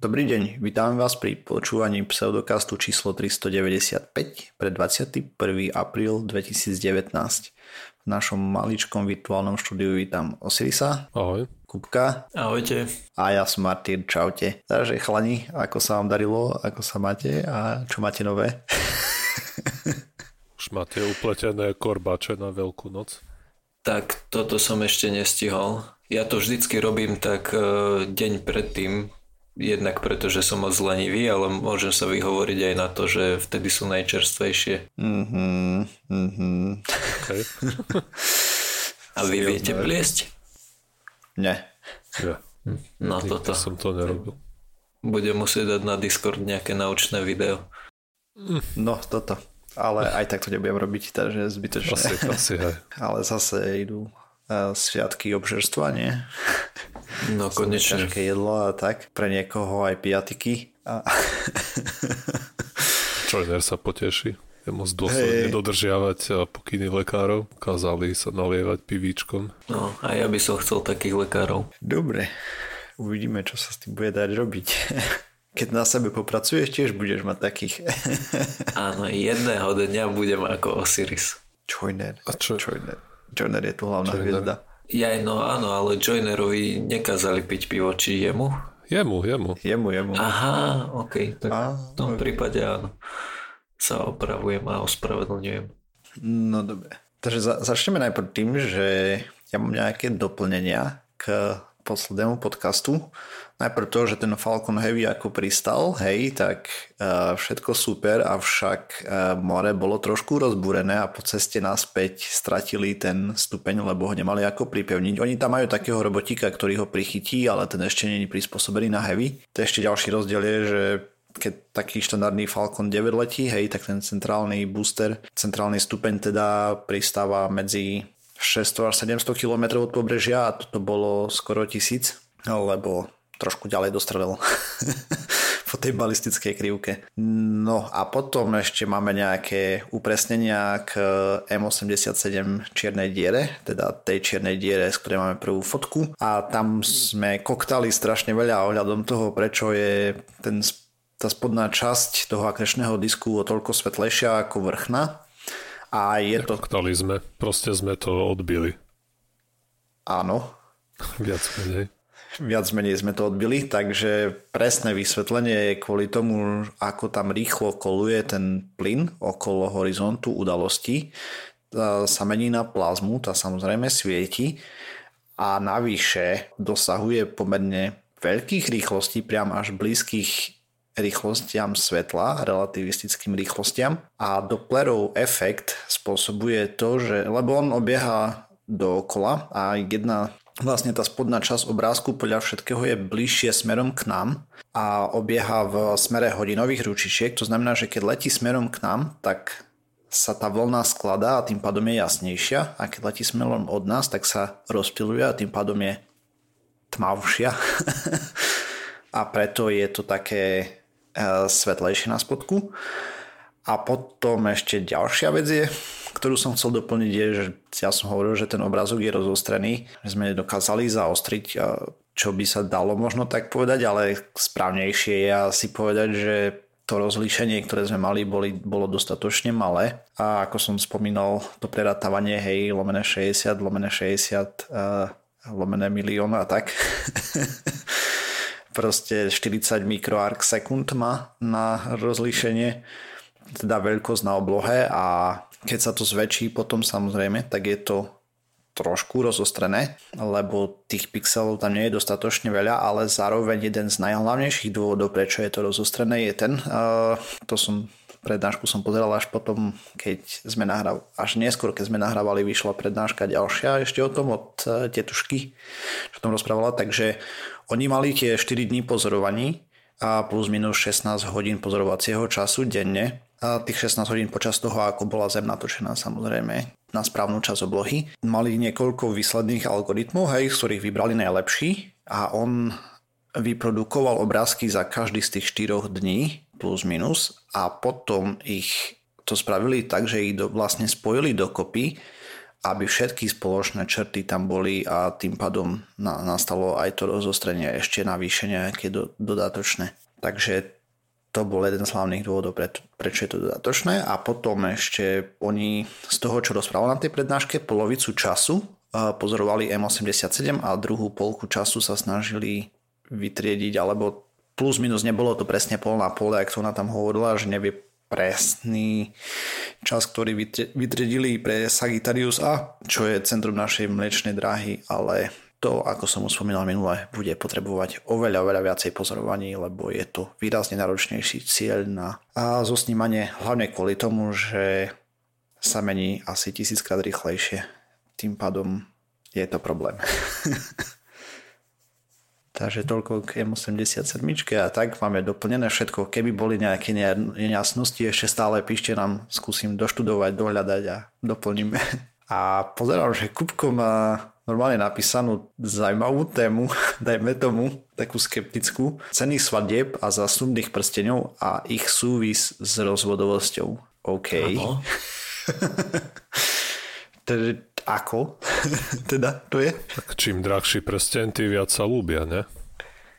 Dobrý deň, vítam vás pri počúvaní pseudokastu číslo 395 pre 21. apríl 2019. V našom maličkom virtuálnom štúdiu vítam Osirisa. Ahoj. Kupka. Ahojte. A ja som Martin, čaute. Takže chlani, ako sa vám darilo, ako sa máte a čo máte nové? Už máte upletené korbače na Veľkú noc? Tak toto som ešte nestihol. Ja to vždycky robím tak e, deň predtým, jednak preto, že som moc lenivý, ale môžem sa vyhovoriť aj na to, že vtedy sú najčerstvejšie. Mhm, mhm. Okay. A vy viete pliesť? Ne. Ja. No Nikdy toto. som to nerobil. Budem musieť dať na Discord nejaké naučné video. No, toto. Ale aj tak to nebudem robiť, takže zbytočné. Asi, asi hej. Ale zase idú sviatky obžerstva, nie? No konečne. Ťažké jedlo a tak. Pre niekoho aj piatiky. A... Joiner sa poteší. Je moc dôsledne Hej. dodržiavať a pokyny lekárov. Kázali sa nalievať pivíčkom. No a ja by som chcel takých lekárov. Dobre. Uvidíme, čo sa s tým bude dať robiť. Keď na sebe popracuješ, tiež budeš mať takých. Áno, jedného dňa budem ako Osiris. Joiner. A čo? Joiner. Joiner je tu hlavná Joiner. hviezda. Jaj, no áno, ale Joinerovi nekázali piť pivo, či jemu? Jemu, jemu. Jemu, jemu. Aha, ok, tak Á, v tom prípade áno. Sa opravujem a ospravedlňujem. No dobre. Takže za, začneme najprv tým, že ja mám nejaké doplnenia k poslednému podcastu. Najprv to, že ten Falcon Heavy ako pristal, hej, tak uh, všetko super, avšak uh, more bolo trošku rozbúrené a po ceste naspäť stratili ten stupeň, lebo ho nemali ako pripevniť. Oni tam majú takého robotika, ktorý ho prichytí, ale ten ešte je prispôsobený na Heavy. To ešte ďalší rozdiel je, že keď taký štandardný Falcon 9 letí, hej, tak ten centrálny booster, centrálny stupeň teda pristáva medzi 600 až 700 km od pobrežia a toto bolo skoro 1000, lebo trošku ďalej dostrelil po tej balistickej krivke. No a potom ešte máme nejaké upresnenia k M87 čiernej diere, teda tej čiernej diere, z ktorej máme prvú fotku a tam sme koktali strašne veľa ohľadom toho, prečo je ten tá spodná časť toho akrešného disku o toľko svetlejšia ako vrchná. A je to... Koktali sme. Proste sme to odbili. Áno, Viac menej. Viac menej sme to odbili, takže presné vysvetlenie je kvôli tomu, ako tam rýchlo koluje ten plyn okolo horizontu udalosti. Tá sa mení na plazmu, tá samozrejme svieti a navyše dosahuje pomerne veľkých rýchlostí, priam až blízkych rýchlostiam svetla, relativistickým rýchlostiam a Dopplerov efekt spôsobuje to, že lebo on obieha dookola a jedna vlastne tá spodná časť obrázku podľa všetkého je bližšie smerom k nám a obieha v smere hodinových ručičiek, to znamená, že keď letí smerom k nám, tak sa tá vlna skladá a tým pádom je jasnejšia. A keď letí smerom od nás, tak sa rozptiluje a tým pádom je tmavšia. A preto je to také e, svetlejšie na spodku. A potom ešte ďalšia vec je, ktorú som chcel doplniť, je, že ja som hovoril, že ten obrázok je rozostrený, že sme dokázali zaostriť, čo by sa dalo možno tak povedať, ale správnejšie je asi povedať, že to rozlíšenie, ktoré sme mali, boli, bolo dostatočne malé a ako som spomínal, to preratávanie, hej, lomené 60, lomené 60, uh, lomené milión a tak. Proste 40 mikroark sekund má na rozlíšenie, teda veľkosť na oblohe a keď sa to zväčší potom samozrejme, tak je to trošku rozostrené, lebo tých pixelov tam nie je dostatočne veľa, ale zároveň jeden z najhlavnejších dôvodov, prečo je to rozostrené, je ten, uh, to som prednášku som pozeral až potom, keď sme nahrávali, až neskôr, keď sme nahrávali, vyšla prednáška ďalšia ešte o tom od uh, tetušky, čo tom rozprávala, takže oni mali tie 4 dní pozorovaní a plus minus 16 hodín pozorovacieho času denne tých 16 hodín počas toho, ako bola Zem natočená samozrejme na správnu časť oblohy. Mali niekoľko výsledných algoritmov, hej, z ktorých vybrali najlepší a on vyprodukoval obrázky za každý z tých 4 dní plus minus a potom ich to spravili tak, že ich do, vlastne spojili dokopy aby všetky spoločné črty tam boli a tým pádom na, nastalo aj to rozostrenie ešte navýšenie nejaké do, dodatočné. Takže to bol jeden z hlavných dôvodov, pre, prečo je to dodatočné. A potom ešte oni z toho, čo rozprával na tej prednáške, polovicu času pozorovali M87 a druhú polku času sa snažili vytriediť, alebo plus minus nebolo to presne pol na pole, ak to ona tam hovorila, že nevie presný čas, ktorý vytriedili pre Sagittarius A, čo je centrum našej mliečnej dráhy, ale to, ako som už spomínal minule, bude potrebovať oveľa, oveľa viacej pozorovaní, lebo je to výrazne náročnejší cieľ na a zosnímanie, hlavne kvôli tomu, že sa mení asi tisíckrát rýchlejšie. Tým pádom je to problém. Takže toľko k M87 a tak máme doplnené všetko. Keby boli nejaké nejasnosti, ešte stále píšte nám, skúsim doštudovať, dohľadať a doplním. A pozerám, že Kupko má normálne napísanú zaujímavú tému, dajme tomu, takú skeptickú, ceny svadieb a zasnubných prstenov a ich súvis s rozvodovosťou. OK. Takže ako? teda to je? Tak čím drahší prsten, tým viac sa ľúbia, ne?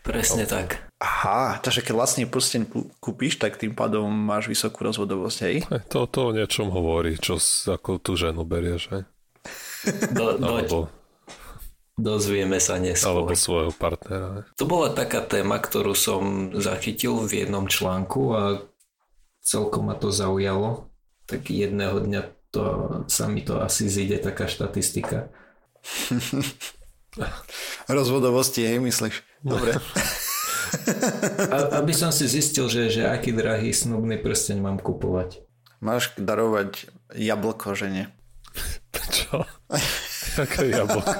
Presne oh. tak. Aha, takže keď vlastne prsten kúpiš, tak tým pádom máš vysokú rozvodovosť, hej? To, to o niečom hovorí, čo ako tú ženu berieš, hej? Do, Alebo... Dozvieme sa neskôr. Alebo svojho partnera. To bola taká téma, ktorú som zachytil v jednom článku a celkom ma to zaujalo. Tak jedného dňa to, sa mi to asi zíde taká štatistika. Rozvodovosti, hej, myslíš? Dobre. A, aby som si zistil, že, že aký drahý snubný prsteň mám kupovať. Máš darovať jablko žene. Čo? Aké jablko?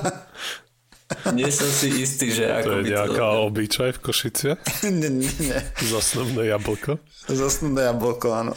Nie som si istý, že ako to je by nejaká to... obyčaj v Košice? nie, nie, nie. Zasnubné jablko? Zasnubné jablko, áno.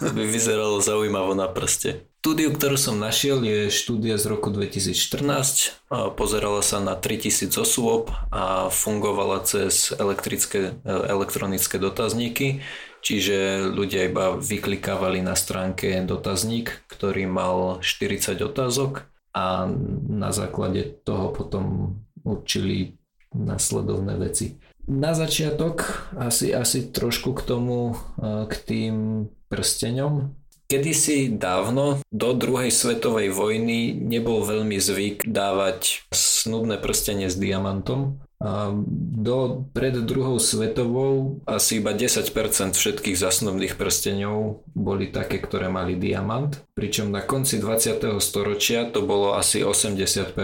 to by vyzeralo zaujímavo na prste. Štúdiu, ktorú som našiel, je štúdia z roku 2014. Pozerala sa na 3000 osôb a fungovala cez elektrické, elektronické dotazníky, čiže ľudia iba vyklikávali na stránke dotazník, ktorý mal 40 otázok a na základe toho potom určili nasledovné veci. Na začiatok asi, asi trošku k tomu, k tým prsteňom. Kedysi dávno, do druhej svetovej vojny, nebol veľmi zvyk dávať snubné prstenie s diamantom. Do, pred druhou svetovou asi iba 10% všetkých zasnubných prsteňov boli také, ktoré mali diamant. Pričom na konci 20. storočia to bolo asi 80%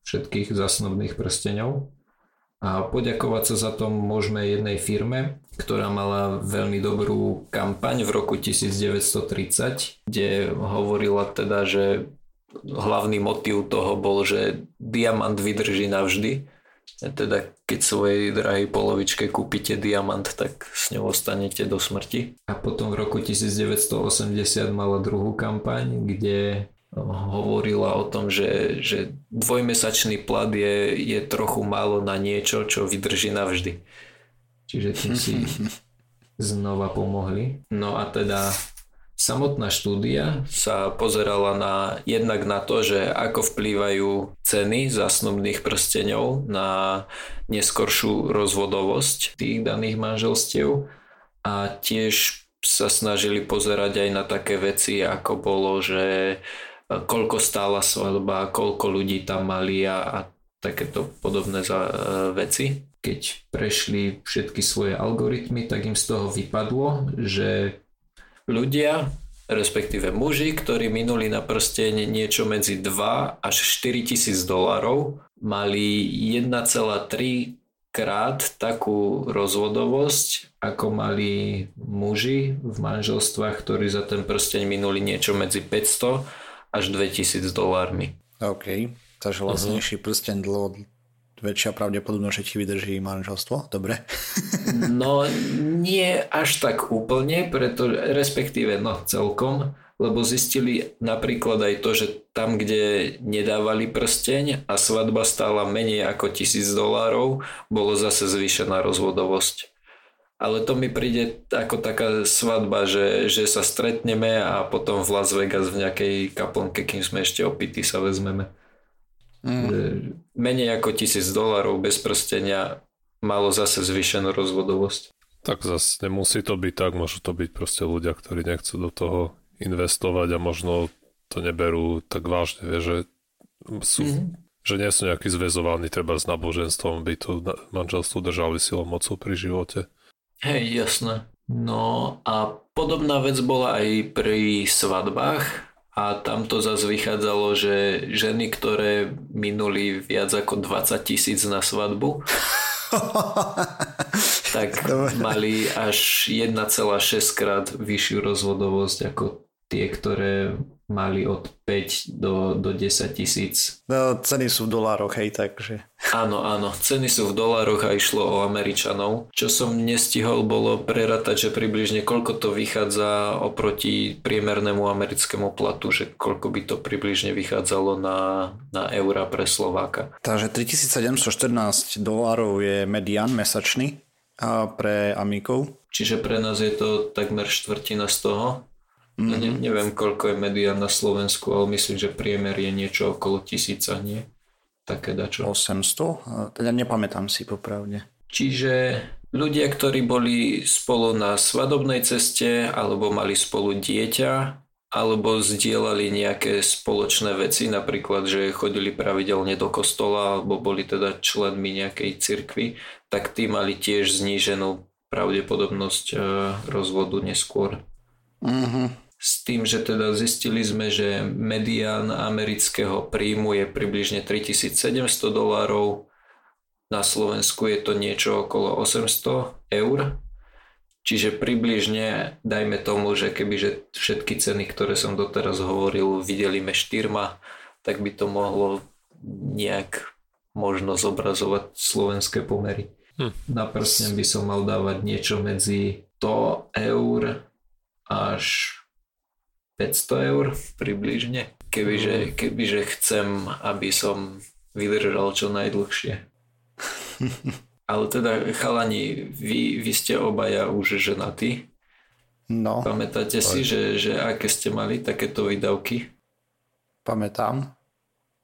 všetkých zasnubných prsteňov. A poďakovať sa za to môžeme jednej firme, ktorá mala veľmi dobrú kampaň v roku 1930, kde hovorila teda, že hlavný motív toho bol, že diamant vydrží navždy. Teda keď svojej drahej polovičke kúpite diamant, tak s ňou ostanete do smrti. A potom v roku 1980 mala druhú kampaň, kde hovorila o tom, že, že dvojmesačný plat je, je trochu málo na niečo, čo vydrží navždy. Čiže tým si znova pomohli. No a teda samotná štúdia sa pozerala na, jednak na to, že ako vplývajú ceny zasnubných prsteňov na neskoršiu rozvodovosť tých daných manželstiev a tiež sa snažili pozerať aj na také veci, ako bolo, že koľko stála svadba, koľko ľudí tam mali a, a takéto podobné za, e, veci. Keď prešli všetky svoje algoritmy, tak im z toho vypadlo, že ľudia, respektíve muži, ktorí minuli na prsteň niečo medzi 2 až 4 tisíc dolárov, mali 1,3 krát takú rozvodovosť, ako mali muži v manželstvách, ktorí za ten prsteň minuli niečo medzi 500 až 2000 dolármi. OK, takže mhm. lacnejší uh-huh. prsten dlho, väčšia pravdepodobnosť, že ti vydrží manželstvo, dobre? no nie až tak úplne, preto, respektíve no celkom, lebo zistili napríklad aj to, že tam, kde nedávali prsteň a svadba stála menej ako tisíc dolárov, bolo zase zvýšená rozvodovosť. Ale to mi príde ako taká svadba, že, že sa stretneme a potom v Las Vegas v nejakej kaplnke, kým sme ešte opity sa vezmeme. Mm. Menej ako tisíc dolarov bez prstenia malo zase zvýšenú rozvodovosť. Tak zase nemusí to byť tak, môžu to byť proste ľudia, ktorí nechcú do toho investovať a možno to neberú tak vážne, vie, že sú, mm-hmm. že nie sú nejakí zväzovaní treba s náboženstvom, by to manželstvo držali silou mocou pri živote. Hej, jasné. No a podobná vec bola aj pri svadbách a tam to zase vychádzalo, že ženy, ktoré minuli viac ako 20 tisíc na svadbu, tak mali až 1,6 krát vyššiu rozvodovosť ako tie, ktoré mali od 5 do, do 10 tisíc. No, ceny sú v dolároch, hej, takže... Áno, áno, ceny sú v dolároch a išlo o Američanov. Čo som nestihol, bolo prerátať, že približne koľko to vychádza oproti priemernému americkému platu, že koľko by to približne vychádzalo na, na eura pre Slováka. Takže 3714 dolárov je median mesačný a pre Amikov. Čiže pre nás je to takmer štvrtina z toho. Mm-hmm. Ne, neviem, koľko je medián na Slovensku, ale myslím, že priemer je niečo okolo tisíca, nie? Také dačo. 800? Teda nepamätám si popravde. Čiže ľudia, ktorí boli spolu na svadobnej ceste, alebo mali spolu dieťa, alebo zdieľali nejaké spoločné veci, napríklad, že chodili pravidelne do kostola, alebo boli teda členmi nejakej cirkvy, tak tí mali tiež zníženú pravdepodobnosť e, rozvodu neskôr. Mm-hmm. S tým, že teda zistili sme, že medián amerického príjmu je približne 3700 dolárov, na Slovensku je to niečo okolo 800 eur, čiže približne dajme tomu, že keby že všetky ceny, ktoré som doteraz hovoril, videlíme štyrma, tak by to mohlo nejak možno zobrazovať slovenské pomery. Hm. Na prstne by som mal dávať niečo medzi 100 eur až 500 eur približne, kebyže, mm. kebyže chcem, aby som vydržal čo najdlhšie. Ale teda chalani, vy, vy ste obaja už ženatí. No. Pamätáte si, že, že aké ste mali takéto výdavky? Pamätám.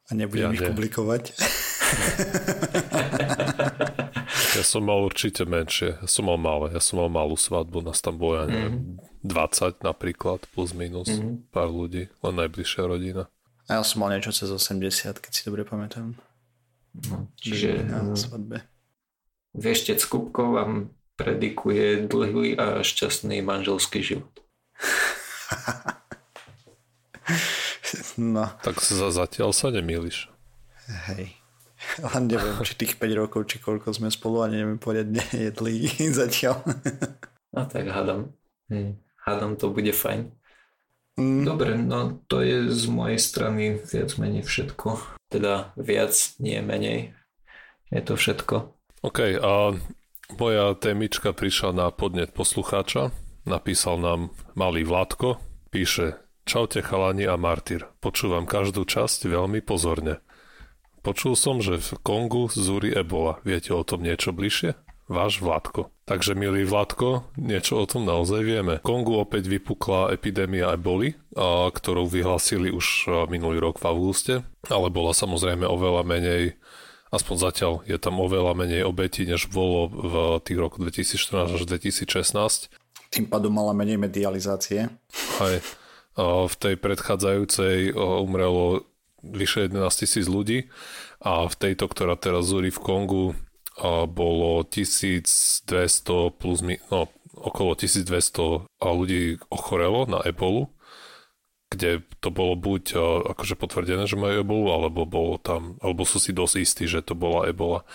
A nebudem ja ich publikovať. ja som mal určite menšie. Ja som mal malé. Ja som mal malú svadbu. Nás tam bolo, ja neviem, mm 20 napríklad, plus minus mm-hmm. pár ľudí, len najbližšia rodina. A ja som mal niečo cez 80, keď si dobre pamätám. No, čiže na svadbe. Vieštec Kupko vám predikuje dlhý a šťastný manželský život. no. Tak za, zatiaľ sa nemýliš. Hej. Len neviem, či tých 5 rokov, či koľko sme spolu, ani neviem poriadne jedli zatiaľ. no tak hádam. Hej hádam to bude fajn. Mm. Dobre, no to je z mojej strany viac menej všetko. Teda viac, nie menej. Je to všetko. OK, a moja témička prišla na podnet poslucháča. Napísal nám malý Vládko. Píše, čaute chalani a martyr. Počúvam každú časť veľmi pozorne. Počul som, že v Kongu zúri ebola. Viete o tom niečo bližšie? Váš Vládko. Takže, milý Vládko, niečo o tom naozaj vieme. V Kongu opäť vypukla epidémia eboli, a, ktorú vyhlásili už minulý rok v auguste, ale bola samozrejme oveľa menej aspoň zatiaľ je tam oveľa menej obetí, než bolo v tých roku 2014 až 2016. Tým pádom mala menej medializácie. Aj. V tej predchádzajúcej umrelo vyše 11 tisíc ľudí a v tejto, ktorá teraz zúri v Kongu, bolo 1200 plus, no, okolo 1200 ľudí ochorelo na ebolu, kde to bolo buď akože potvrdené, že majú ebolu, alebo bolo tam, alebo sú si dosť istí, že to bola ebola.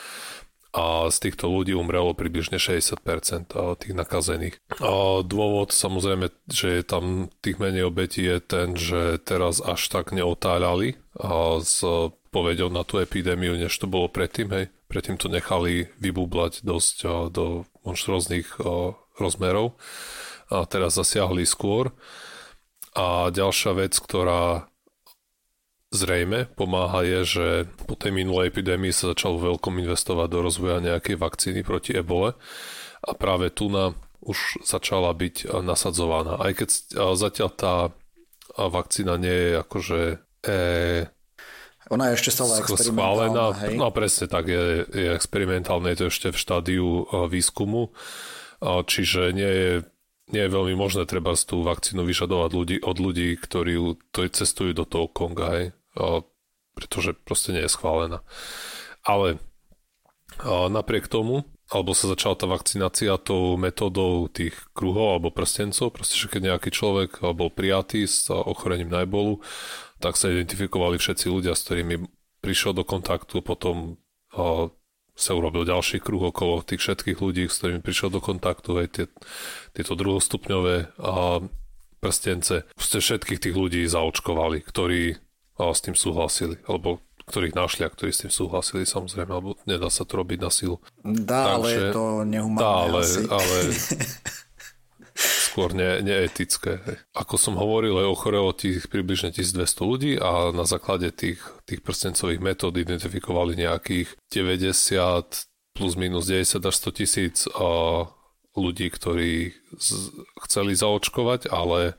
A z týchto ľudí umrelo približne 60% tých nakazených. A dôvod samozrejme, že je tam tých menej obetí je ten, že teraz až tak neotáľali a s povedou na tú epidémiu, než to bolo predtým, hej. Predtým to nechali vybublať dosť do monštróznych rozmerov a teraz zasiahli skôr. A ďalšia vec, ktorá zrejme pomáha je, že po tej minulej epidémii sa začalo veľkom investovať do rozvoja nejakej vakcíny proti ebole a práve tu na už začala byť nasadzovaná. Aj keď zatiaľ tá vakcína nie je akože e, ona je ešte stále experimentálna, hej? No presne tak, je, je experimentálne, je to ešte v štádiu výskumu, čiže nie je, nie je veľmi možné treba tú vakcínu vyžadovať ľudí, od ľudí, ktorí, cestujú do toho Konga, hej? pretože proste nie je schválená. Ale napriek tomu, alebo sa začala tá vakcinácia tou metodou tých kruhov alebo prstencov, proste, že keď nejaký človek bol prijatý s ochorením na tak sa identifikovali všetci ľudia, s ktorými prišiel do kontaktu, potom sa urobil ďalší kruh okolo tých všetkých ľudí, s ktorými prišiel do kontaktu, aj tie, tieto druhostupňové uh, prstence. Proste všetkých tých ľudí zaočkovali, ktorí s tým súhlasili, alebo ktorých našli a ktorí s tým súhlasili samozrejme, alebo nedá sa to robiť na silu. Dá, Takže, ale je to nehumánne Dá, ale, asi. ale skôr ne, neetické. Ako som hovoril, je ochorelo tých približne 1200 ľudí a na základe tých, tých prstencových metód identifikovali nejakých 90 plus minus 90 až 100 tisíc ľudí, ktorí z, chceli zaočkovať, ale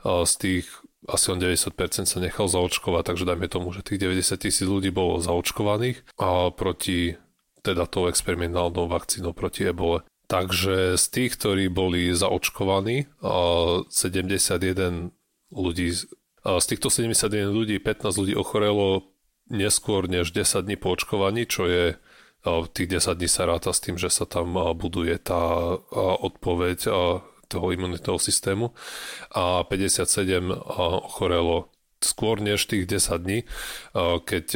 z tých asi on 90% sa nechal zaočkovať, takže dajme tomu, že tých 90 tisíc ľudí bolo zaočkovaných a proti teda tou experimentálnou vakcínou proti ebole. Takže z tých, ktorí boli zaočkovaní, 71 ľudí, z týchto 71 ľudí 15 ľudí ochorelo neskôr než 10 dní po očkovaní, čo je tých 10 dní sa ráta s tým, že sa tam buduje tá odpoveď toho imunitného systému. A 57 ochorelo skôr než tých 10 dní, keď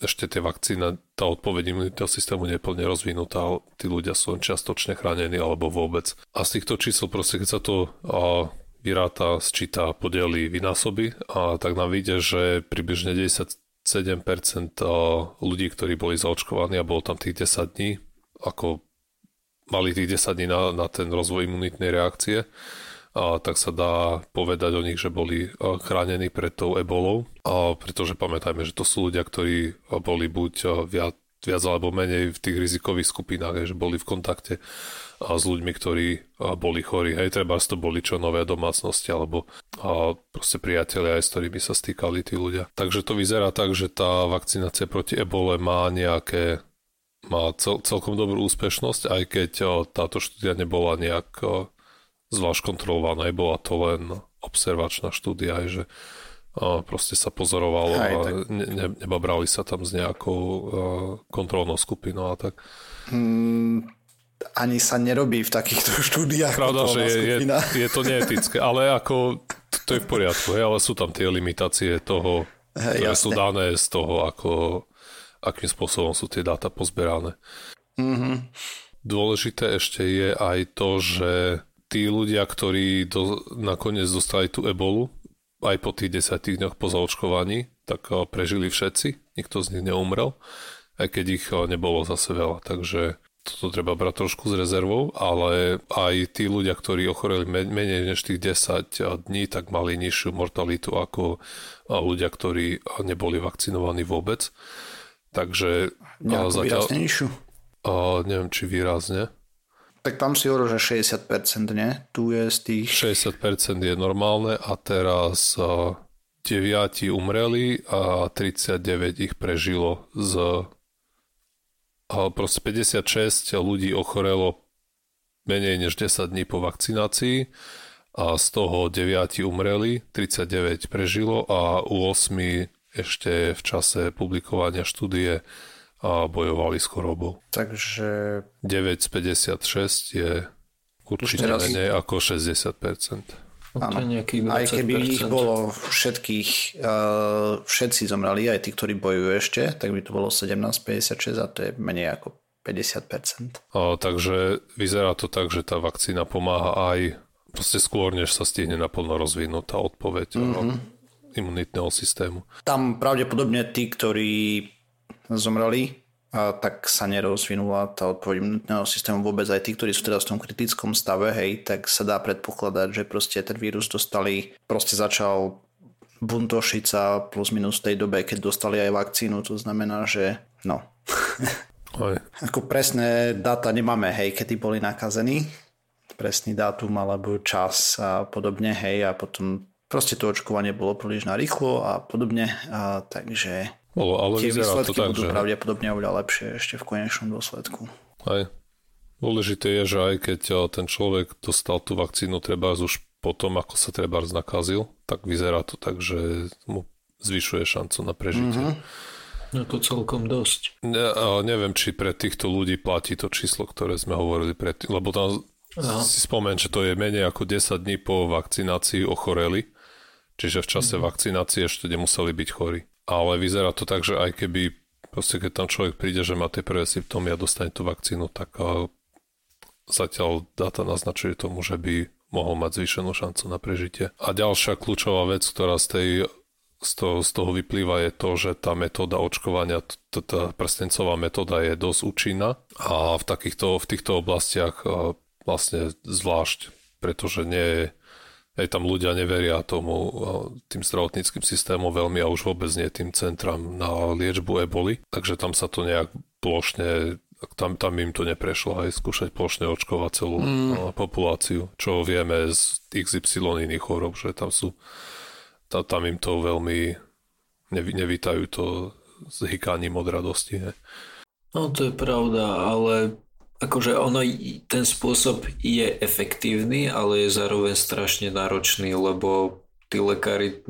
ešte tie vakcína, tá odpoveď imunitného systému je plne rozvinutá, tí ľudia sú len čiastočne chránení alebo vôbec. A z týchto čísel proste, keď sa to a, vyráta, sčíta, podeli, vynásoby, a tak nám vyjde, že približne 97% ľudí, ktorí boli zaočkovaní a bolo tam tých 10 dní, ako mali tých 10 dní na, na ten rozvoj imunitnej reakcie, a tak sa dá povedať o nich, že boli chránení pred tou ebolou, a pretože pamätajme, že to sú ľudia, ktorí boli buď viac, viac alebo menej v tých rizikových skupinách, že boli v kontakte s ľuďmi, ktorí boli chorí. Hej, treba to boli čo nové domácnosti alebo proste priatelia, aj s ktorými sa stýkali tí ľudia. Takže to vyzerá tak, že tá vakcinácia proti ebole má nejaké má cel, celkom dobrú úspešnosť, aj keď táto štúdia nebola nejak zvlášť kontrolovaná, bola to len observačná štúdia, že proste sa pozorovalo Aj, a ne, ne, nebabrali sa tam s nejakou kontrolnou skupinou a tak. Hmm, ani sa nerobí v takýchto štúdiách. Pravda, že je, je, je to neetické, ale ako to je v poriadku, hej, ale sú tam tie limitácie toho, ktoré jasne. sú dané z toho, ako, akým spôsobom sú tie dáta pozberané. Mm-hmm. Dôležité ešte je aj to, že tí ľudia, ktorí do, nakoniec dostali tú ebolu, aj po tých desatých dňoch po zaočkovaní, tak eh, prežili všetci, nikto z nich neumrel, aj keď ich eh, nebolo zase veľa, takže toto treba brať trošku s rezervou, ale aj tí ľudia, ktorí ochoreli menej než tých 10 eh, dní, tak mali nižšiu mortalitu ako ľudia, ktorí neboli vakcinovaní vôbec. Takže Nejakú zatiaľ... Výraznejšiu? neviem, či výrazne. Tak tam si hovoril, že 60%, nie? Tu je z tých... 60% je normálne a teraz 9 umreli a 39 ich prežilo z... Proste 56 ľudí ochorelo menej než 10 dní po vakcinácii a z toho 9 umreli, 39 prežilo a u 8 ešte v čase publikovania štúdie a bojovali s chorobou. Takže... 9 z 56 je určite teraz... menej ako 60%. Áno. Aj keby ich bolo všetkých, uh, všetci zomreli, aj tí, ktorí bojujú ešte, tak by to bolo 17,56 a to je menej ako 50%. A, takže vyzerá to tak, že tá vakcína pomáha aj proste skôr, než sa stihne naplno rozvinúť tá odpoveď mm-hmm. imunitného systému. Tam pravdepodobne tí, ktorí zomreli, a tak sa nerozvinula tá odpoveď imunitného systému vôbec aj tí, ktorí sú teda v tom kritickom stave, hej, tak sa dá predpokladať, že proste ten vírus dostali, proste začal buntošiť sa plus minus v tej dobe, keď dostali aj vakcínu, to znamená, že no. Aj. Ako presné dáta nemáme, hej, kedy boli nakazení. Presný dátum alebo čas a podobne, hej, a potom proste to očkovanie bolo príliš narýchlo a podobne, a takže Bolo, ale tie výsledky to tak, budú že... pravdepodobne oveľa lepšie ešte v konečnom dôsledku. Aj. Dôležité je, že aj keď eh, ten človek dostal tú vakcínu treba už potom, ako sa treba nakazil, tak vyzerá to tak, že mu zvyšuje šancu na prežitie. Mm-hmm. No to celkom dosť. Ne, a neviem, či pre týchto ľudí platí to číslo, ktoré sme hovorili predtým, lebo tam Aha. si spomen, že to je menej ako 10 dní po vakcinácii ochoreli, čiže v čase mm-hmm. vakcinácie ešte nemuseli byť chorí. Ale vyzerá to tak, že aj keby proste keď tam človek príde, že má tie prvé symptómy a dostane tú vakcínu, tak zatiaľ dáta naznačuje tomu, že by mohol mať zvýšenú šancu na prežitie. A ďalšia kľúčová vec, ktorá z tej z toho, z toho vyplýva je to, že tá metóda očkovania, tá prstencová metóda je dosť účinná a v, takýchto, v týchto oblastiach vlastne zvlášť, pretože nie je aj tam ľudia neveria tomu tým zdravotníckým systémom veľmi a už vôbec nie tým centram na liečbu eboli, takže tam sa to nejak plošne tam, tam im to neprešlo aj skúšať plošne očkovať celú mm. populáciu, čo vieme z XY iných chorob, že tam sú tam im to veľmi nevy, nevítajú to s hykaním od radosti. Ne? No to je pravda, ale akože ono, ten spôsob je efektívny, ale je zároveň strašne náročný, lebo tí lekári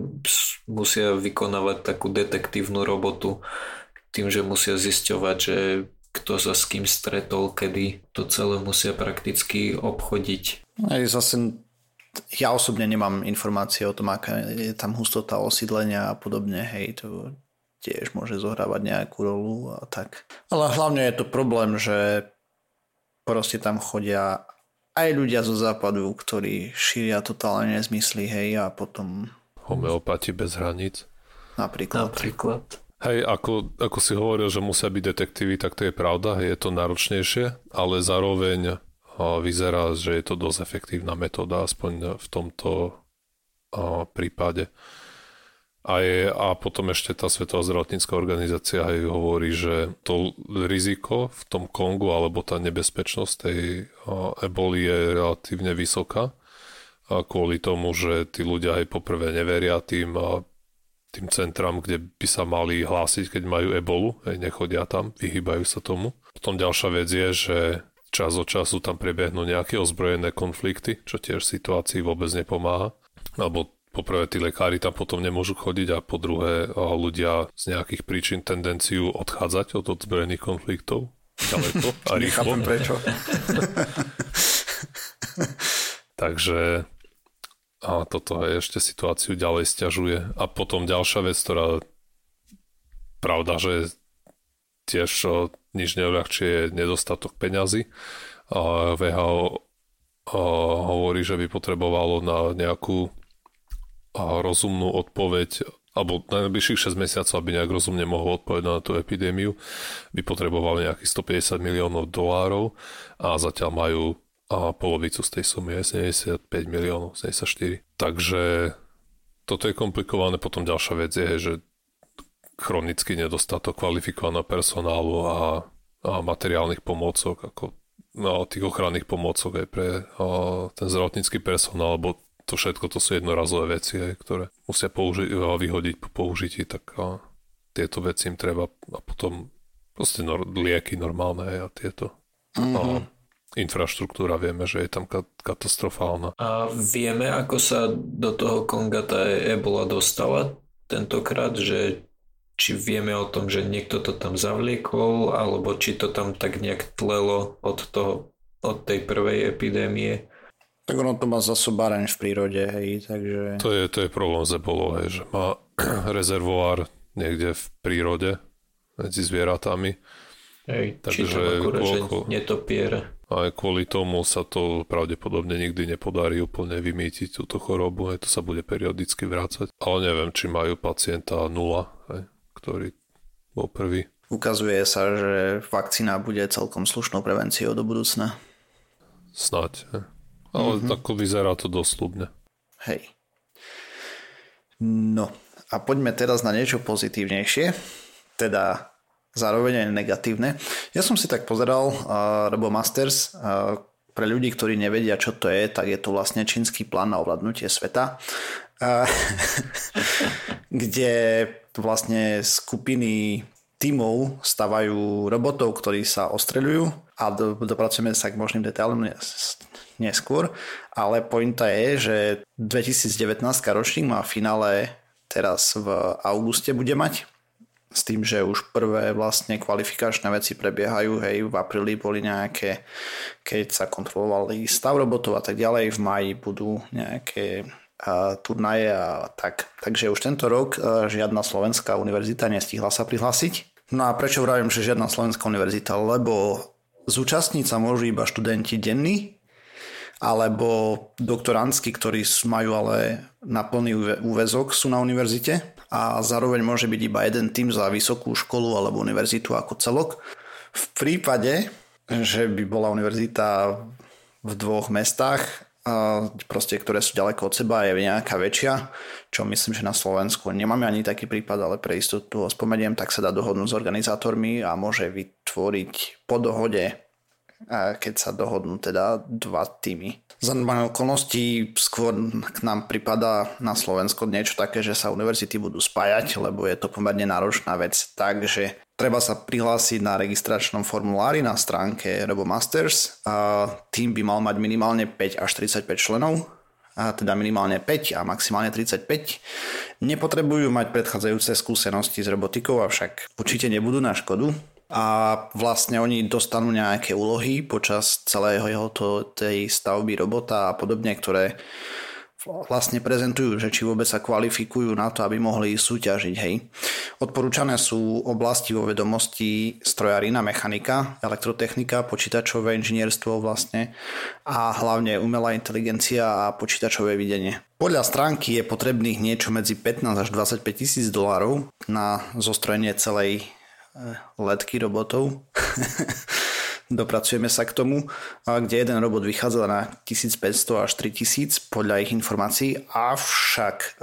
musia vykonávať takú detektívnu robotu tým, že musia zisťovať, že kto sa s kým stretol, kedy to celé musia prakticky obchodiť. Aj zase ja osobne nemám informácie o tom, aká je tam hustota osídlenia a podobne, hej, to tiež môže zohrávať nejakú rolu a tak. Ale hlavne je to problém, že proste tam chodia aj ľudia zo západu, ktorí šíria totálne nezmysly, hej, a potom... Homeopati bez hraníc. Napríklad. Napríklad. Hej, ako, ako si hovoril, že musia byť detektívy, tak to je pravda, je to náročnejšie, ale zároveň vyzerá, že je to dosť efektívna metóda, aspoň v tomto prípade. A, je, a potom ešte tá Svetová zdravotnícká organizácia aj hovorí, že to riziko v tom Kongu alebo tá nebezpečnosť tej eboli je relatívne vysoká a kvôli tomu, že tí ľudia aj poprvé neveria tým, tým centram, kde by sa mali hlásiť, keď majú ebolu, aj nechodia tam, vyhýbajú sa tomu. Potom ďalšia vec je, že čas od času tam prebehnú nejaké ozbrojené konflikty, čo tiež situácii vôbec nepomáha. Alebo poprvé tí lekári tam potom nemôžu chodiť a po druhé ľudia z nejakých príčin tendenciu odchádzať od ozbrojených konfliktov ďaleko a rýchlo. prečo. Takže a toto aj ešte situáciu ďalej stiažuje. A potom ďalšia vec, ktorá pravda, že tiež nič neľahčie je nedostatok peňazí. A VHO hovorí, že by potrebovalo na nejakú rozumnú odpoveď alebo na najbližších 6 mesiacov, aby nejak rozumne mohol odpovedať na tú epidémiu, by potrebovali nejakých 150 miliónov dolárov a zatiaľ majú a polovicu z tej sumy je 75 miliónov, 74. Takže toto je komplikované. Potom ďalšia vec je, že chronický nedostatok kvalifikovaného personálu a, a materiálnych pomôcok, ako no, tých ochranných pomôcok aj pre a, ten zdravotnícky personál, lebo to všetko to sú jednorazové veci, aj, ktoré musia použiť, a vyhodiť po použití, tak a, tieto veci im treba a potom proste nor, lieky normálne aj, a tieto. Mm-hmm. A, mhm. infraštruktúra vieme, že je tam katastrofálna. A vieme, ako sa do toho Konga tá ebola dostala tentokrát, že či vieme o tom, že niekto to tam zavliekol, alebo či to tam tak nejak tlelo od, toho, od tej prvej epidémie. Tak ono to má zasobáreň v prírode, hej, takže... To je, to je problém z hej, že má rezervoár niekde v prírode medzi zvieratami. Hej, takže že netopiere. Aj kvôli tomu sa to pravdepodobne nikdy nepodarí úplne vymýtiť túto chorobu, aj to sa bude periodicky vrácať. Ale neviem, či majú pacienta nula, hej ktorý bol prvý. Ukazuje sa, že vakcína bude celkom slušnou prevenciou do budúcna. Snáď, he. Ale mm-hmm. tak vyzerá to doslúbne. Hej. No a poďme teraz na niečo pozitívnejšie. Teda zároveň aj negatívne. Ja som si tak pozeral uh, Robo Masters, uh, pre ľudí, ktorí nevedia, čo to je, tak je to vlastne čínsky plán na ovládnutie sveta, uh, kde vlastne skupiny tímov stavajú robotov, ktorí sa ostreľujú a do, dopracujeme sa k možným detailom neskôr, ale pointa je, že 2019 ročník má finále teraz v auguste bude mať s tým, že už prvé vlastne kvalifikačné veci prebiehajú, hej, v apríli boli nejaké, keď sa kontrolovali stav robotov a tak ďalej, v maji budú nejaké a turnaje a tak. Takže už tento rok žiadna slovenská univerzita nestihla sa prihlásiť. No a prečo vravím, že žiadna slovenská univerzita? Lebo zúčastniť sa môžu iba študenti denní, alebo doktorantsky, ktorí majú ale na plný úvezok, sú na univerzite a zároveň môže byť iba jeden tým za vysokú školu alebo univerzitu ako celok. V prípade, že by bola univerzita v dvoch mestách, proste, ktoré sú ďaleko od seba, je nejaká väčšia, čo myslím, že na Slovensku nemáme ani taký prípad, ale pre istotu ho spomeniem, tak sa dá dohodnúť s organizátormi a môže vytvoriť po dohode, keď sa dohodnú teda dva týmy za normálne okolnosti skôr k nám pripadá na Slovensko niečo také, že sa univerzity budú spájať, lebo je to pomerne náročná vec. Takže treba sa prihlásiť na registračnom formulári na stránke Robo Masters. A tým by mal mať minimálne 5 až 35 členov a teda minimálne 5 a maximálne 35. Nepotrebujú mať predchádzajúce skúsenosti s robotikou, avšak určite nebudú na škodu a vlastne oni dostanú nejaké úlohy počas celého jeho to, tej stavby robota a podobne, ktoré vlastne prezentujú, že či vôbec sa kvalifikujú na to, aby mohli súťažiť. Hej. Odporúčané sú oblasti vo vedomosti strojarina, mechanika, elektrotechnika, počítačové inžinierstvo vlastne a hlavne umelá inteligencia a počítačové videnie. Podľa stránky je potrebných niečo medzi 15 až 25 tisíc dolárov na zostrojenie celej letky robotov. Dopracujeme sa k tomu, kde jeden robot vychádza na 1500 až 3000 podľa ich informácií, avšak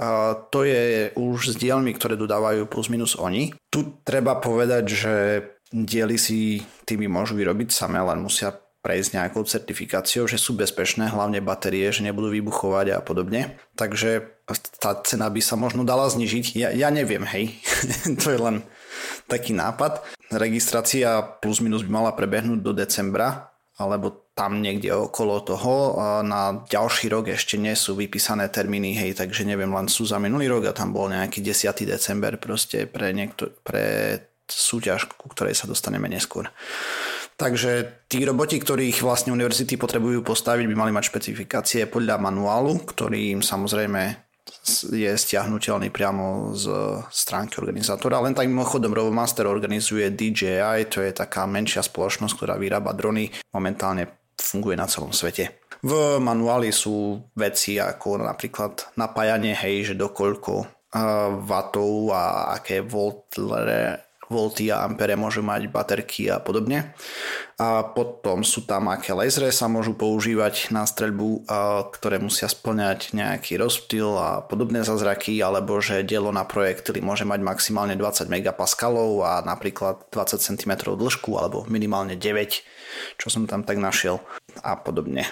to je už s dielmi, ktoré dodávajú plus minus oni. Tu treba povedať, že diely si tými môžu vyrobiť samé, len musia prejsť nejakou certifikáciou, že sú bezpečné, hlavne batérie, že nebudú vybuchovať a podobne. Takže tá cena by sa možno dala znižiť. Ja, ja neviem, hej. to je len taký nápad. Registrácia plus minus by mala prebehnúť do decembra, alebo tam niekde okolo toho. Na ďalší rok ešte nie sú vypísané termíny, hej, takže neviem, len sú za minulý rok a tam bol nejaký 10. december proste pre, niekto, pre súťaž, ku ktorej sa dostaneme neskôr. Takže tí roboti, ktorých vlastne univerzity potrebujú postaviť, by mali mať špecifikácie podľa manuálu, ktorý im samozrejme je stiahnutelný priamo z stránky organizátora. Len tak mimochodom Robomaster organizuje DJI, to je taká menšia spoločnosť, ktorá vyrába drony. Momentálne funguje na celom svete. V manuáli sú veci ako napríklad napájanie, hej, že dokoľko vatov a aké voltle volty a ampere môžu mať baterky a podobne. A potom sú tam aké lasery sa môžu používať na streľbu, ktoré musia splňať nejaký rozptyl a podobné zázraky, alebo že dielo na projektily môže mať maximálne 20 megapaskalov a napríklad 20 cm dĺžku alebo minimálne 9, čo som tam tak našiel a podobne.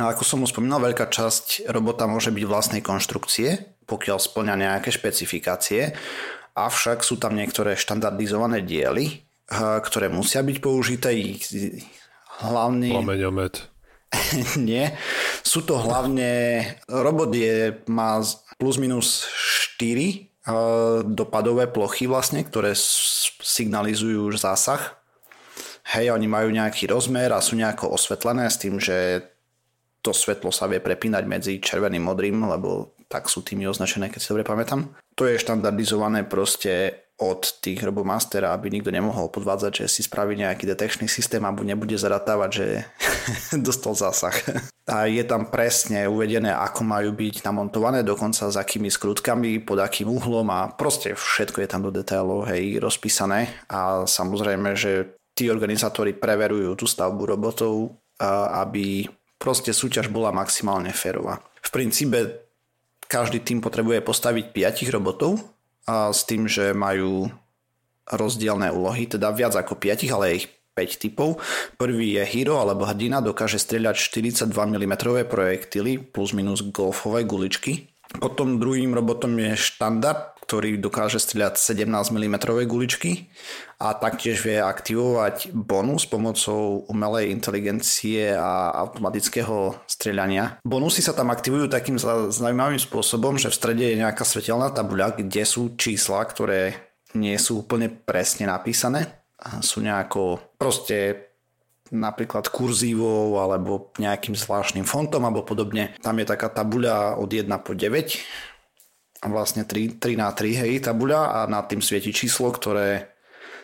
A ako som už spomínal, veľká časť robota môže byť vlastnej konštrukcie, pokiaľ splňa nejaké špecifikácie avšak sú tam niektoré štandardizované diely, ktoré musia byť použité. Hlavný... Plameňomet. Nie. Sú to hlavne... Robot je, má plus minus 4 dopadové plochy vlastne, ktoré signalizujú už zásah. Hej, oni majú nejaký rozmer a sú nejako osvetlené s tým, že to svetlo sa vie prepínať medzi červeným modrým, lebo tak sú tými označené, keď si dobre pamätám. To je štandardizované proste od tých robomastera, aby nikto nemohol podvádzať, že si spraví nejaký detekčný systém a nebude zaratávať, že dostal zásah. A je tam presne uvedené, ako majú byť namontované, dokonca s akými skrutkami, pod akým uhlom a proste všetko je tam do detailov hej, rozpísané a samozrejme, že tí organizátori preverujú tú stavbu robotov, aby proste súťaž bola maximálne férová. V princípe každý tým potrebuje postaviť 5 robotov a s tým, že majú rozdielne úlohy, teda viac ako 5, ale ich 5 typov. Prvý je Hero alebo hrdina, dokáže strieľať 42 mm projektily plus minus golfové guličky. Potom druhým robotom je štandard, ktorý dokáže strieľať 17 mm guličky a taktiež vie aktivovať bonus pomocou umelej inteligencie a automatického strieľania. Bonusy sa tam aktivujú takým zaujímavým spôsobom, že v strede je nejaká svetelná tabuľa, kde sú čísla, ktoré nie sú úplne presne napísané sú nejako proste napríklad kurzívou alebo nejakým zvláštnym fontom alebo podobne. Tam je taká tabuľa od 1 po 9 a vlastne 3, 3 na 3 hej, tabuľa a nad tým svieti číslo, ktoré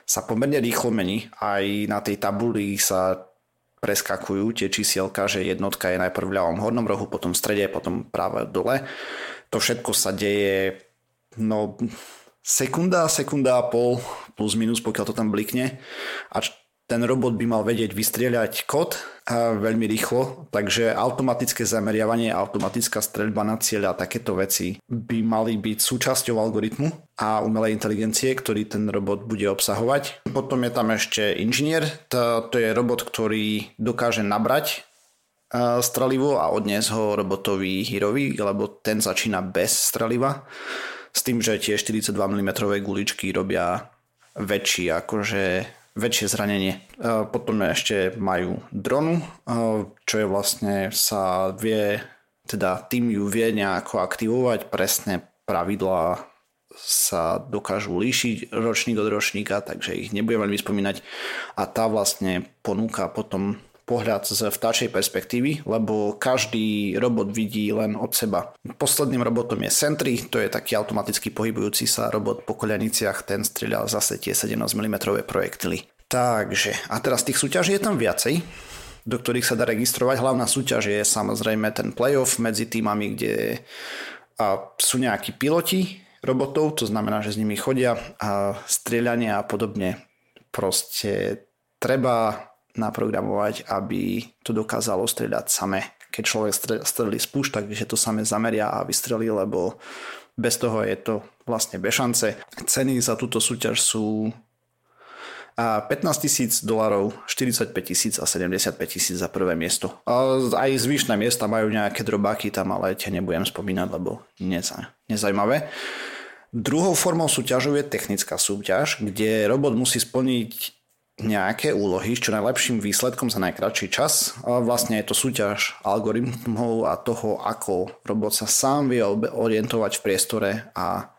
sa pomerne rýchlo mení. Aj na tej tabuli sa preskakujú tie čísielka, že jednotka je najprv v ľavom hornom rohu, potom v strede, potom práve dole. To všetko sa deje no sekunda, sekunda a pol plus minus, pokiaľ to tam blikne. A ten robot by mal vedieť vystrieľať kód veľmi rýchlo, takže automatické zameriavanie, automatická streľba na cieľ a takéto veci by mali byť súčasťou algoritmu a umelej inteligencie, ktorý ten robot bude obsahovať. Potom je tam ešte inžinier, to, to je robot, ktorý dokáže nabrať strelivo a odniesť ho robotovi Hirovi, lebo ten začína bez streliva s tým, že tie 42 mm guličky robia väčší, akože väčšie zranenie. Potom ešte majú dronu, čo je vlastne sa vie, teda tým ju vie nejako aktivovať, presné pravidlá sa dokážu líšiť ročník od ročníka, takže ich nebudem veľmi spomínať a tá vlastne ponúka potom pohľad z vtáčej perspektívy, lebo každý robot vidí len od seba. Posledným robotom je Sentry, to je taký automaticky pohybujúci sa robot po koľaniciach, ten strieľal zase tie 17 mm projektily. Takže, a teraz tých súťaží je tam viacej, do ktorých sa dá registrovať. Hlavná súťaž je samozrejme ten playoff medzi týmami, kde a sú nejakí piloti robotov, to znamená, že s nimi chodia a strieľanie a podobne. Proste treba naprogramovať, aby to dokázalo strieľať same. Keď človek strelí spúšť, takže to same zameria a vystrelí, lebo bez toho je to vlastne bez šance. Ceny za túto súťaž sú 15 tisíc dolarov, 45 tisíc a 75 tisíc za prvé miesto. Aj zvyšné miesta majú nejaké drobáky tam, ale tie nebudem spomínať, lebo nezaujímavé. Druhou formou súťažov je technická súťaž, kde robot musí splniť nejaké úlohy s čo najlepším výsledkom za najkračší čas. Vlastne je to súťaž algoritmov a toho, ako robot sa sám vie orientovať v priestore a,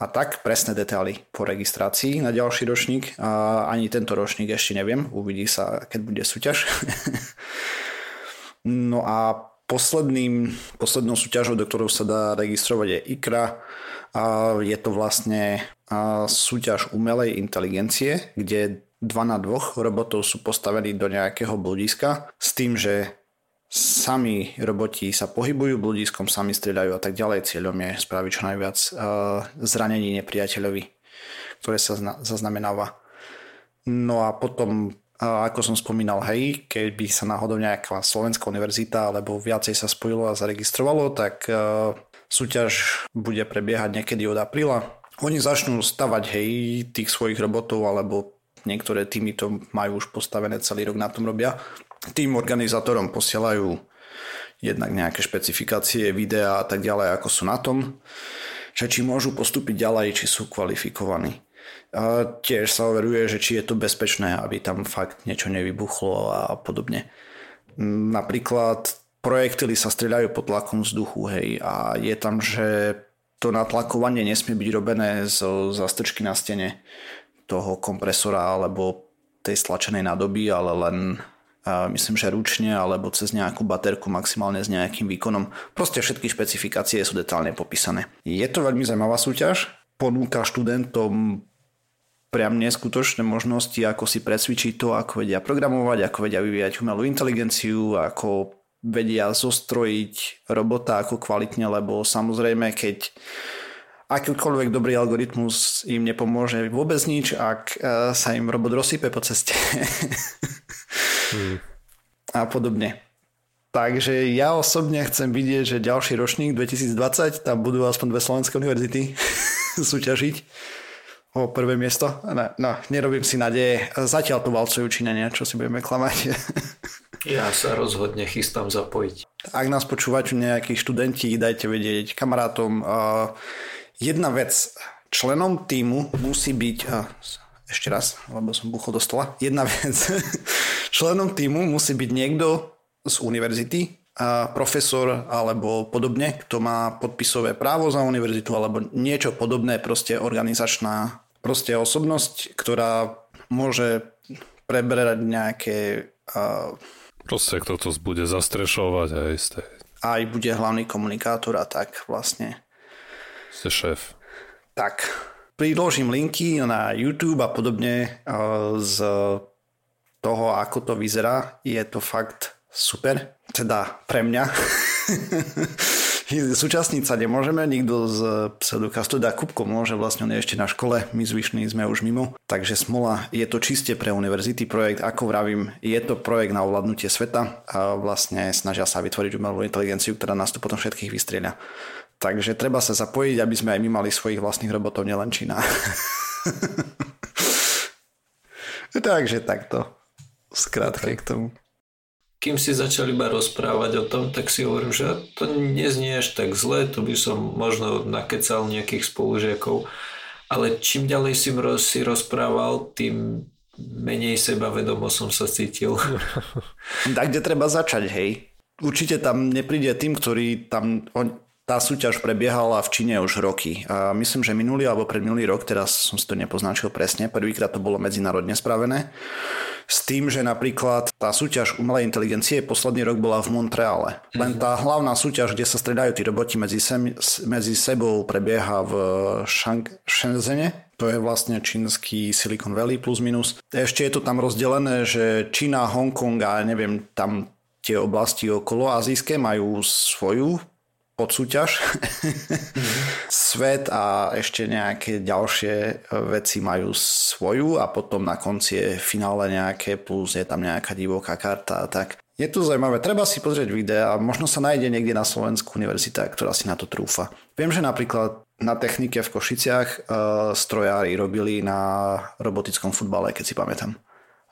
a tak presné detaily po registrácii na ďalší ročník. A ani tento ročník ešte neviem, uvidí sa, keď bude súťaž. no a posledným, poslednou súťažou, do ktorou sa dá registrovať je IKRA. A je to vlastne súťaž umelej inteligencie, kde dva na dvoch robotov sú postavení do nejakého bludiska s tým, že sami roboti sa pohybujú bludiskom, sami strieľajú a tak ďalej. Cieľom je spraviť čo najviac uh, zranení nepriateľovi, ktoré sa zaznamenáva. No a potom, uh, ako som spomínal, hej, keby sa náhodou nejaká slovenská univerzita alebo viacej sa spojilo a zaregistrovalo, tak uh, súťaž bude prebiehať niekedy od apríla. Oni začnú stavať hej, tých svojich robotov alebo Niektoré týmy to majú už postavené, celý rok na tom robia. Tým organizátorom posielajú jednak nejaké špecifikácie, videá a tak ďalej, ako sú na tom, že či môžu postúpiť ďalej, či sú kvalifikovaní. A tiež sa overuje, že či je to bezpečné, aby tam fakt niečo nevybuchlo a podobne. Napríklad projektily sa strieľajú pod tlakom vzduchu, hej, a je tam, že to natlakovanie nesmie byť robené zo zastrčky na stene toho kompresora alebo tej stlačenej nádoby, ale len myslím, že ručne alebo cez nejakú baterku maximálne s nejakým výkonom. Proste všetky špecifikácie sú detálne popísané. Je to veľmi zaujímavá súťaž, ponúka študentom priam neskutočné možnosti, ako si presvičiť to, ako vedia programovať, ako vedia vyvíjať umelú inteligenciu, ako vedia zostrojiť robota ako kvalitne, lebo samozrejme, keď akýkoľvek dobrý algoritmus im nepomôže vôbec nič, ak e, sa im robot rozsype po ceste. hmm. A podobne. Takže ja osobne chcem vidieť, že ďalší ročník 2020, tam budú aspoň dve slovenské univerzity súťažiť, o prvé miesto. No, no, nerobím si nadeje. Zatiaľ to valcujú Číňania, čo si budeme klamať. Ja sa rozhodne chystám zapojiť. Ak nás počúvajú nejakí študenti, dajte vedieť kamarátom. Jedna vec, členom týmu musí byť, ešte raz, lebo som buchol do stola, jedna vec, členom týmu musí byť niekto z univerzity, profesor alebo podobne, kto má podpisové právo za univerzitu alebo niečo podobné, proste organizačná proste osobnosť, ktorá môže preberať nejaké... Uh, proste kto to bude zastrešovať a isté. Aj bude hlavný komunikátor a tak vlastne. Ste šéf. Tak, priložím linky na YouTube a podobne uh, z toho, ako to vyzerá. Je to fakt super, teda pre mňa. Súčasniť sa nemôžeme, nikto z pseudokastu dá Kupko môže, vlastne on je ešte na škole, my zvyšní sme už mimo. Takže Smola, je to čiste pre univerzity projekt, ako vravím, je to projekt na ovládnutie sveta a vlastne snažia sa vytvoriť umelú inteligenciu, ktorá nás tu potom všetkých vystrieľa. Takže treba sa zapojiť, aby sme aj my mali svojich vlastných robotov, nielen Čína. Takže takto. Skrátke k tomu kým si začal iba rozprávať o tom, tak si hovorím, že to neznie až tak zle, to by som možno nakecal nejakých spolužiakov, ale čím ďalej si, si rozprával, tým menej sebavedomo som sa cítil. tak kde treba začať, hej? Určite tam nepríde tým, ktorý tam... On, tá súťaž prebiehala v Číne už roky. A myslím, že minulý alebo predminulý rok, teraz som si to nepoznačil presne, prvýkrát to bolo medzinárodne spravené. S tým, že napríklad tá súťaž umelej inteligencie posledný rok bola v Montreale. Len tá hlavná súťaž, kde sa stredajú tí roboti medzi, sem, medzi sebou, prebieha v Shang, Shenzhene, to je vlastne čínsky Silicon Valley plus minus. Ešte je to tam rozdelené, že Čína, Hongkong a neviem, tam tie oblasti okolo azijské majú svoju podsúťaž. Mm-hmm. Svet a ešte nejaké ďalšie e, veci majú svoju a potom na konci je finále nejaké plus je tam nejaká divoká karta a tak. Je to zaujímavé, treba si pozrieť videa a možno sa nájde niekde na Slovensku univerzita, ktorá si na to trúfa. Viem, že napríklad na technike v Košiciach uh, strojári robili na robotickom futbale, keď si pamätám.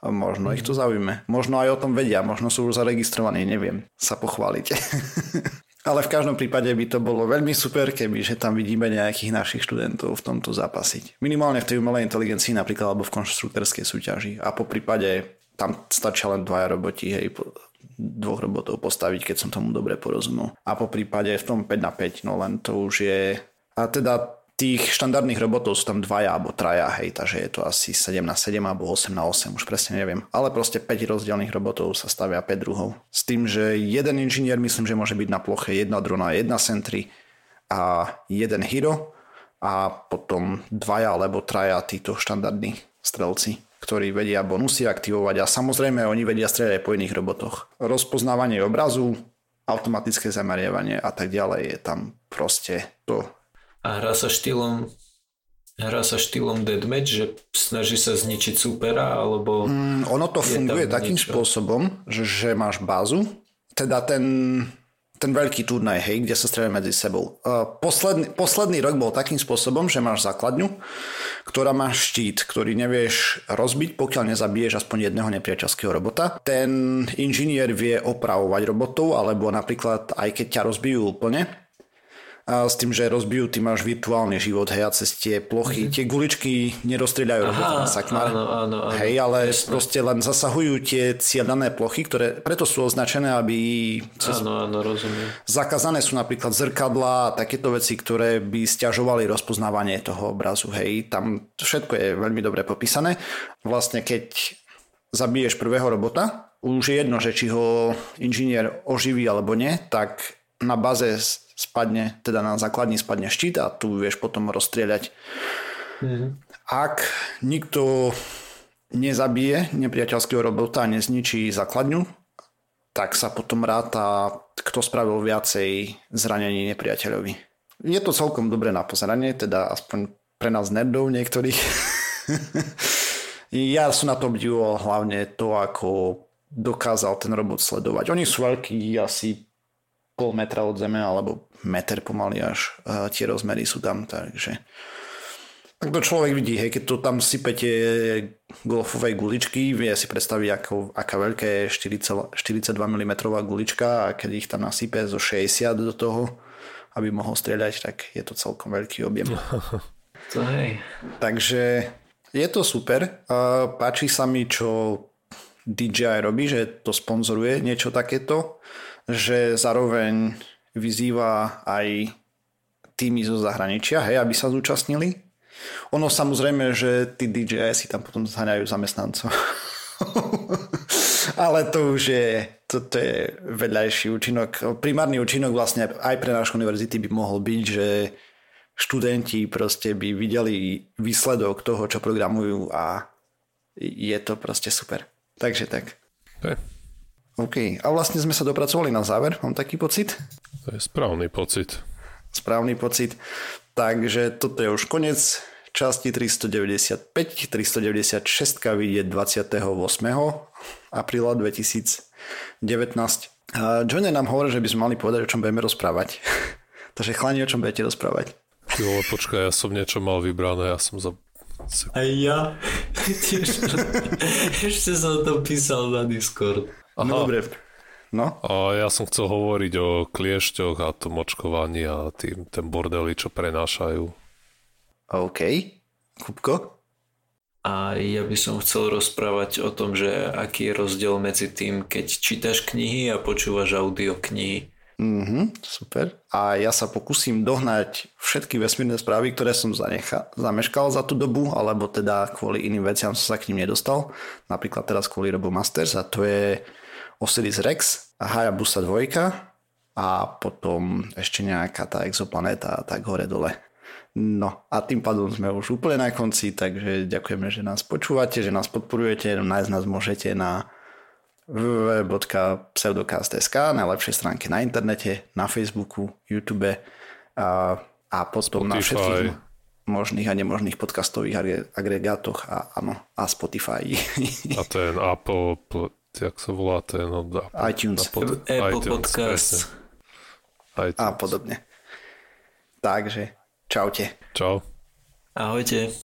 A možno ich to zaujíme. Možno aj o tom vedia, možno sú už zaregistrovaní, neviem sa pochváliť. Ale v každom prípade by to bolo veľmi super, keby že tam vidíme nejakých našich študentov v tomto zápasiť. Minimálne v tej umelej inteligencii napríklad alebo v konštruktorskej súťaži. A po prípade tam stačia len dvaja roboti, hej, dvoch robotov postaviť, keď som tomu dobre porozumel. A po prípade v tom 5 na 5, no len to už je... A teda tých štandardných robotov sú tam dvaja alebo traja, hej, takže je to asi 7 na 7 alebo 8 na 8, už presne neviem. Ale proste 5 rozdielných robotov sa stavia 5 druhov. S tým, že jeden inžinier myslím, že môže byť na ploche jedna drona, jedna sentry a jeden hero a potom dvaja alebo traja títo štandardní strelci ktorí vedia bonusy aktivovať a samozrejme oni vedia strieľať po iných robotoch. Rozpoznávanie obrazu, automatické zameriavanie a tak ďalej je tam proste to a hrá sa štýlom hrá sa štýlom deadmatch, že snaží sa zničiť supera, alebo... Mm, ono to funguje takým niečo? spôsobom, že, že máš bázu, teda ten, ten veľký turnaj, hej, kde sa strieľajú medzi sebou. Uh, posledný, posledný rok bol takým spôsobom, že máš základňu, ktorá má štít, ktorý nevieš rozbiť, pokiaľ nezabiješ aspoň jedného nepriateľského robota. Ten inžinier vie opravovať robotov, alebo napríklad aj keď ťa rozbijú úplne, a s tým, že rozbijú, ty máš virtuálny život, hej, a cez tie plochy, mm-hmm. tie guličky nerozstrieľajú robota na sakmar. Áno, áno, áno, hej, ale jasné. proste len zasahujú tie cieľané plochy, ktoré preto sú označené, aby... Cez... Áno, áno, rozumiem. Zakázané sú napríklad zrkadla a takéto veci, ktoré by stiažovali rozpoznávanie toho obrazu, hej, tam všetko je veľmi dobre popísané. Vlastne keď zabiješ prvého robota, už je jedno, že či ho inžinier oživí alebo nie, tak na baze spadne, teda na základni spadne štít a tu vieš potom rozstrieľať. Mm-hmm. Ak nikto nezabije nepriateľského robota a nezničí základňu, tak sa potom ráta, kto spravil viacej zranení nepriateľovi. Je to celkom dobré na pozeranie, teda aspoň pre nás nerdov niektorých. ja som na to obdivoval hlavne to, ako dokázal ten robot sledovať. Oni sú veľkí, asi pol metra od zeme alebo meter pomaly až tie rozmery sú tam, takže Tak to človek vidí, hej, keď to tam sypete golfovej guličky, vie si predstaviť, ako, aká veľká je 40, 42 mm gulička a keď ich tam nasype zo 60 do toho, aby mohol strieľať, tak je to celkom veľký objem. To hej. Takže je to super. Páči sa mi, čo DJI robí, že to sponzoruje niečo takéto, že zároveň vyzýva aj týmy zo zahraničia, hej, aby sa zúčastnili ono samozrejme, že tí DJ si tam potom zhaňajú zamestnancov. Ale to už je, to, to je vedľajší účinok. Primárny účinok vlastne aj pre našu univerzity by mohol byť, že študenti proste by videli výsledok toho, čo programujú a je to proste super. Takže tak. Okay. OK. A vlastne sme sa dopracovali na záver, mám taký pocit? To je správny pocit. Správny pocit. Takže toto je už koniec časti 395, 396 vyjde 28. apríla 2019. Johnny nám hovorí, že by sme mali povedať, o čom budeme rozprávať. Takže chlani, o čom budete rozprávať? Ty vole, počkaj, ja som niečo mal vybrané, ja som za... Aj ja? Ešte som to písal na Discord. Aha. No dobre. No? A ja som chcel hovoriť o kliešťoch a tom očkovaní a tým, ten bordeli, čo prenášajú. OK. Kupko? A ja by som chcel rozprávať o tom, že aký je rozdiel medzi tým, keď čítaš knihy a počúvaš audio knihy. Mhm, super. A ja sa pokúsim dohnať všetky vesmírne správy, ktoré som zanecha, zameškal za tú dobu, alebo teda kvôli iným veciam som sa k ním nedostal. Napríklad teraz kvôli Robo Masters a to je Osiris Rex Hayabusa 2 a potom ešte nejaká tá exoplanéta a tak hore dole. No a tým pádom sme už úplne na konci, takže ďakujeme, že nás počúvate, že nás podporujete, nájsť nás môžete na www.pseudocast.sk, najlepšej stránke na internete, na Facebooku, YouTube a, a potom Spotify. na všetkých možných a nemožných podcastových agregátoch a, áno, a Spotify. A ten Apple, jak sa volá ten? No, iTunes. Apple, Apple iTunes, Podcast. iTunes. A podobne. Takže Čaute. Čau. Ahojte.